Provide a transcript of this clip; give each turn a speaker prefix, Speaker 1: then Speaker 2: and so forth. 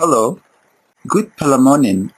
Speaker 1: Hello. Good morning.